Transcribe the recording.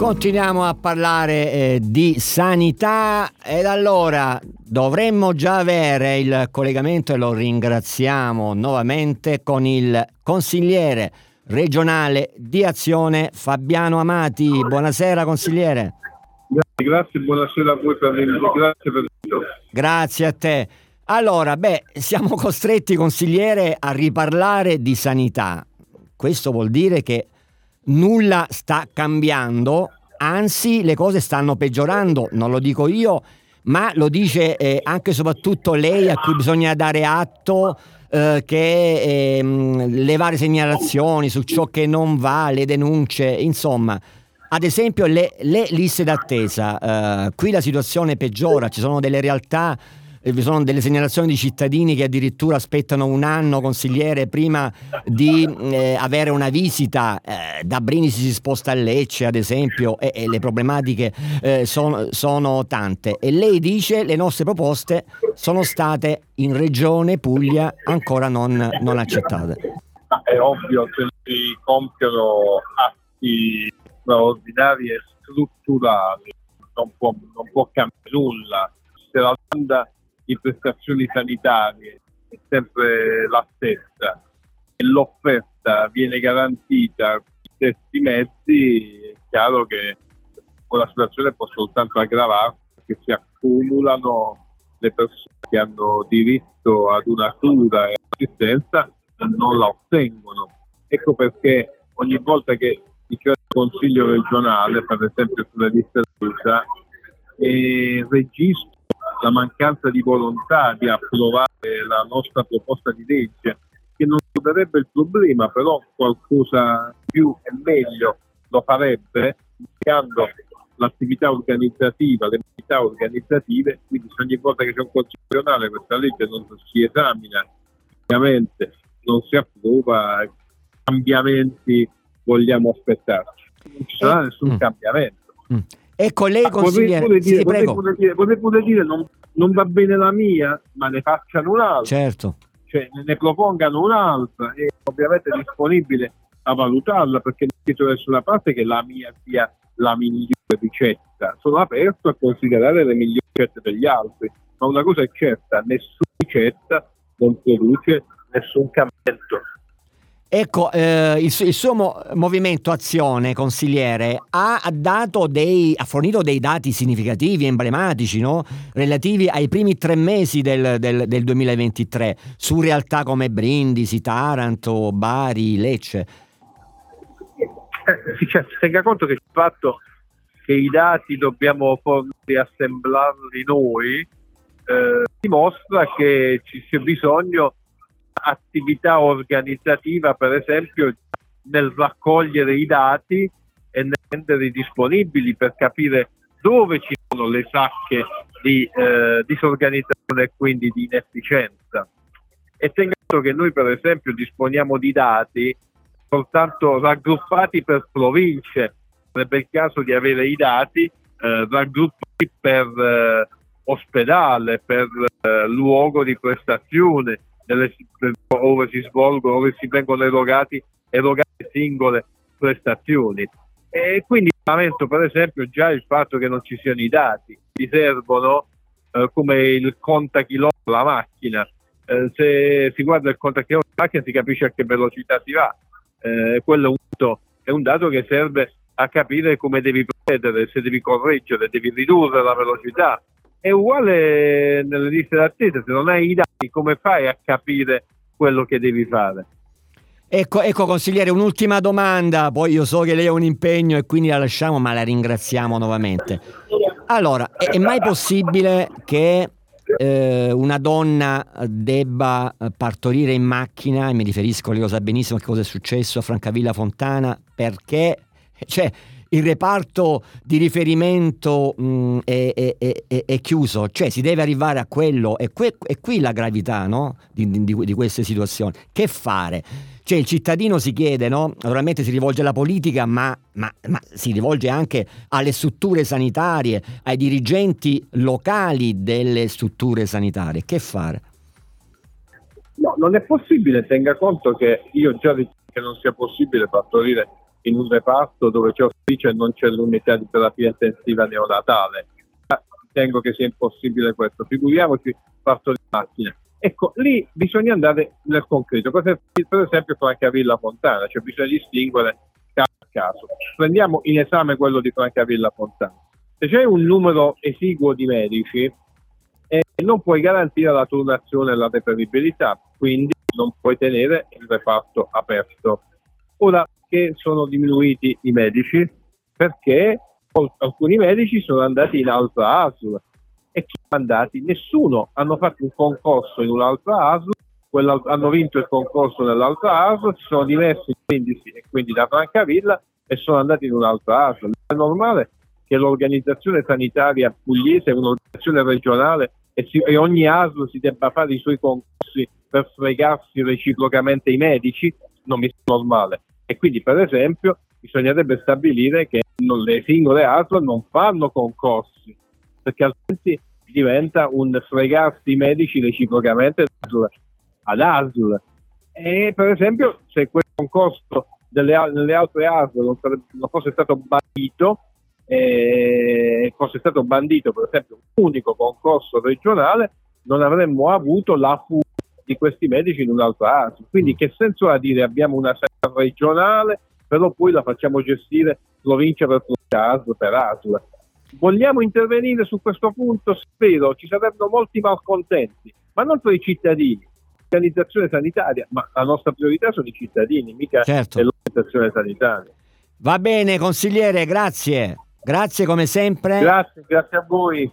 Continuiamo a parlare eh, di sanità ed allora dovremmo già avere il collegamento e lo ringraziamo nuovamente con il consigliere regionale di Azione Fabiano Amati. Buonasera consigliere. Grazie, buonasera a voi per l'invito. Grazie per l'invito. Grazie a te. Allora, beh, siamo costretti, consigliere, a riparlare di sanità. Questo vuol dire che nulla sta cambiando, anzi le cose stanno peggiorando, non lo dico io, ma lo dice eh, anche e soprattutto lei a cui bisogna dare atto eh, che ehm, le varie segnalazioni su ciò che non va, le denunce, insomma, ad esempio le, le liste d'attesa, eh, qui la situazione peggiora, ci sono delle realtà vi sono delle segnalazioni di cittadini che addirittura aspettano un anno, consigliere, prima di eh, avere una visita. Eh, da Brindisi si sposta a Lecce, ad esempio, e, e le problematiche eh, son, sono tante. E lei dice le nostre proposte sono state in regione Puglia ancora non, non accettate. È ovvio che si compiono atti straordinari e strutturali, non può, non può cambiare nulla. Se la domanda di prestazioni sanitarie è sempre la stessa e l'offerta viene garantita con gli stessi mezzi, è chiaro che la situazione può soltanto aggravarsi perché si accumulano le persone che hanno diritto ad una cura e assistenza non la ottengono. Ecco perché ogni volta che il Consiglio regionale, per esempio sulla lista d'usa, e registra la mancanza di volontà di approvare la nostra proposta di legge, che non risolverebbe il problema, però qualcosa più e meglio lo farebbe, iniziando l'attività organizzativa, le attività organizzative, quindi se ogni volta che c'è un consiglio regionale questa legge non si esamina, ovviamente non si approva, cambiamenti vogliamo aspettarci. Non ci sarà nessun mm. cambiamento. Mm. Ecco lei consigliere, vorrei pure dire, sì, vorrei pure dire, vorrei pure dire non, non, va bene la mia, ma ne facciano un'altra. Certo. Cioè ne propongano un'altra e ovviamente è disponibile a valutarla perché non da nessuna parte che la mia sia la migliore ricetta. Sono aperto a considerare le migliori ricette degli altri, ma una cosa è certa, nessuna ricetta non produce nessun cambiamento. Ecco, eh, il, il, suo mo- movimento Azione, consigliere, ha, dei, ha fornito dei dati significativi, emblematici, no? relativi ai primi tre mesi del, del, del 2023, su realtà come Brindisi, Taranto, Bari, Lecce. Eh, sì, si tenga conto che il fatto che i dati dobbiamo riassemblarli noi eh, dimostra che ci sia bisogno attività organizzativa, per esempio, nel raccogliere i dati e nel renderli disponibili per capire dove ci sono le sacche di eh, disorganizzazione e quindi di inefficienza. E tenendo che noi per esempio disponiamo di dati soltanto raggruppati per province, sarebbe il caso di avere i dati eh, raggruppati per eh, ospedale, per eh, luogo di prestazione, nelle, ove si svolgono, ove si vengono erogati, erogate singole prestazioni. E quindi lamento per esempio già il fatto che non ci siano i dati, ti servono eh, come il contachilometro della macchina. Eh, se si guarda il contachilometro della macchina si capisce a che velocità si va. Eh, quello è un, dato, è un dato che serve a capire come devi procedere, se devi correggere, devi ridurre la velocità, è uguale nelle liste d'attesa, se non hai i dati come fai a capire quello che devi fare? Ecco, ecco consigliere, un'ultima domanda, poi io so che lei ha un impegno e quindi la lasciamo, ma la ringraziamo nuovamente. Allora, è, è mai possibile che eh, una donna debba partorire in macchina, e mi riferisco, lei lo sa benissimo che cosa è successo a Francavilla Fontana, perché... Cioè, il reparto di riferimento mh, mm, è, è, è, è, chiuso, cioè si deve arrivare a quello, e que, qui la gravità no? di, di, di, queste situazioni. Che fare? Cioè il cittadino si chiede, no? naturalmente si rivolge alla politica, ma, ma, ma si rivolge anche alle strutture sanitarie, ai dirigenti locali delle strutture sanitarie. Che fare? No, non è possibile, tenga conto che io già ritengo che non sia possibile partorire in un reparto dove c'è ospicio e non c'è l'unità di terapia intensiva neonatale. Ritengo che sia impossibile questo, figuriamoci parto di macchina. Ecco, lì bisogna andare nel concreto, per esempio Francavilla Fontana, cioè bisogna distinguere caso a caso. Prendiamo in esame quello di Francavilla Fontana. Se c'è un numero esiguo di medici, eh, non puoi garantire la turnazione e la deperibilità, quindi non puoi tenere il reparto aperto. Ora che sono diminuiti i medici? Perché alcuni medici sono andati in altra ASL e chi sono andati? Nessuno. Hanno fatto un concorso in un'altra ASL, hanno vinto il concorso nell'altra ASL, si sono dimessi quindi, quindi da Francavilla e sono andati in un'altra ASL. È normale che l'organizzazione sanitaria pugliese è un'organizzazione regionale e, si, e ogni ASL si debba fare i suoi concorsi per fregarsi reciprocamente i medici, non mi sembra normale. E quindi, per esempio, bisognerebbe stabilire che le singole ASL non fanno concorsi, perché altrimenti diventa un fregarsi i medici reciprocamente ad ASL. E per esempio, se quel concorso delle, nelle altre ASL non, non fosse stato bandito, eh, fosse stato bandito per esempio un unico concorso regionale, non avremmo avuto la fuga di questi medici in un'altra ASL. Quindi che senso ha dire abbiamo una regionale, però poi la facciamo gestire provincia per provincia, ASL per ASL. Vogliamo intervenire su questo punto? Spero, ci sarebbero molti malcontenti, ma non per i cittadini, l'organizzazione sanitaria, ma la nostra priorità sono i cittadini, mica certo. l'organizzazione sanitaria. Va bene, consigliere, grazie. Grazie come sempre. Grazie, grazie a voi.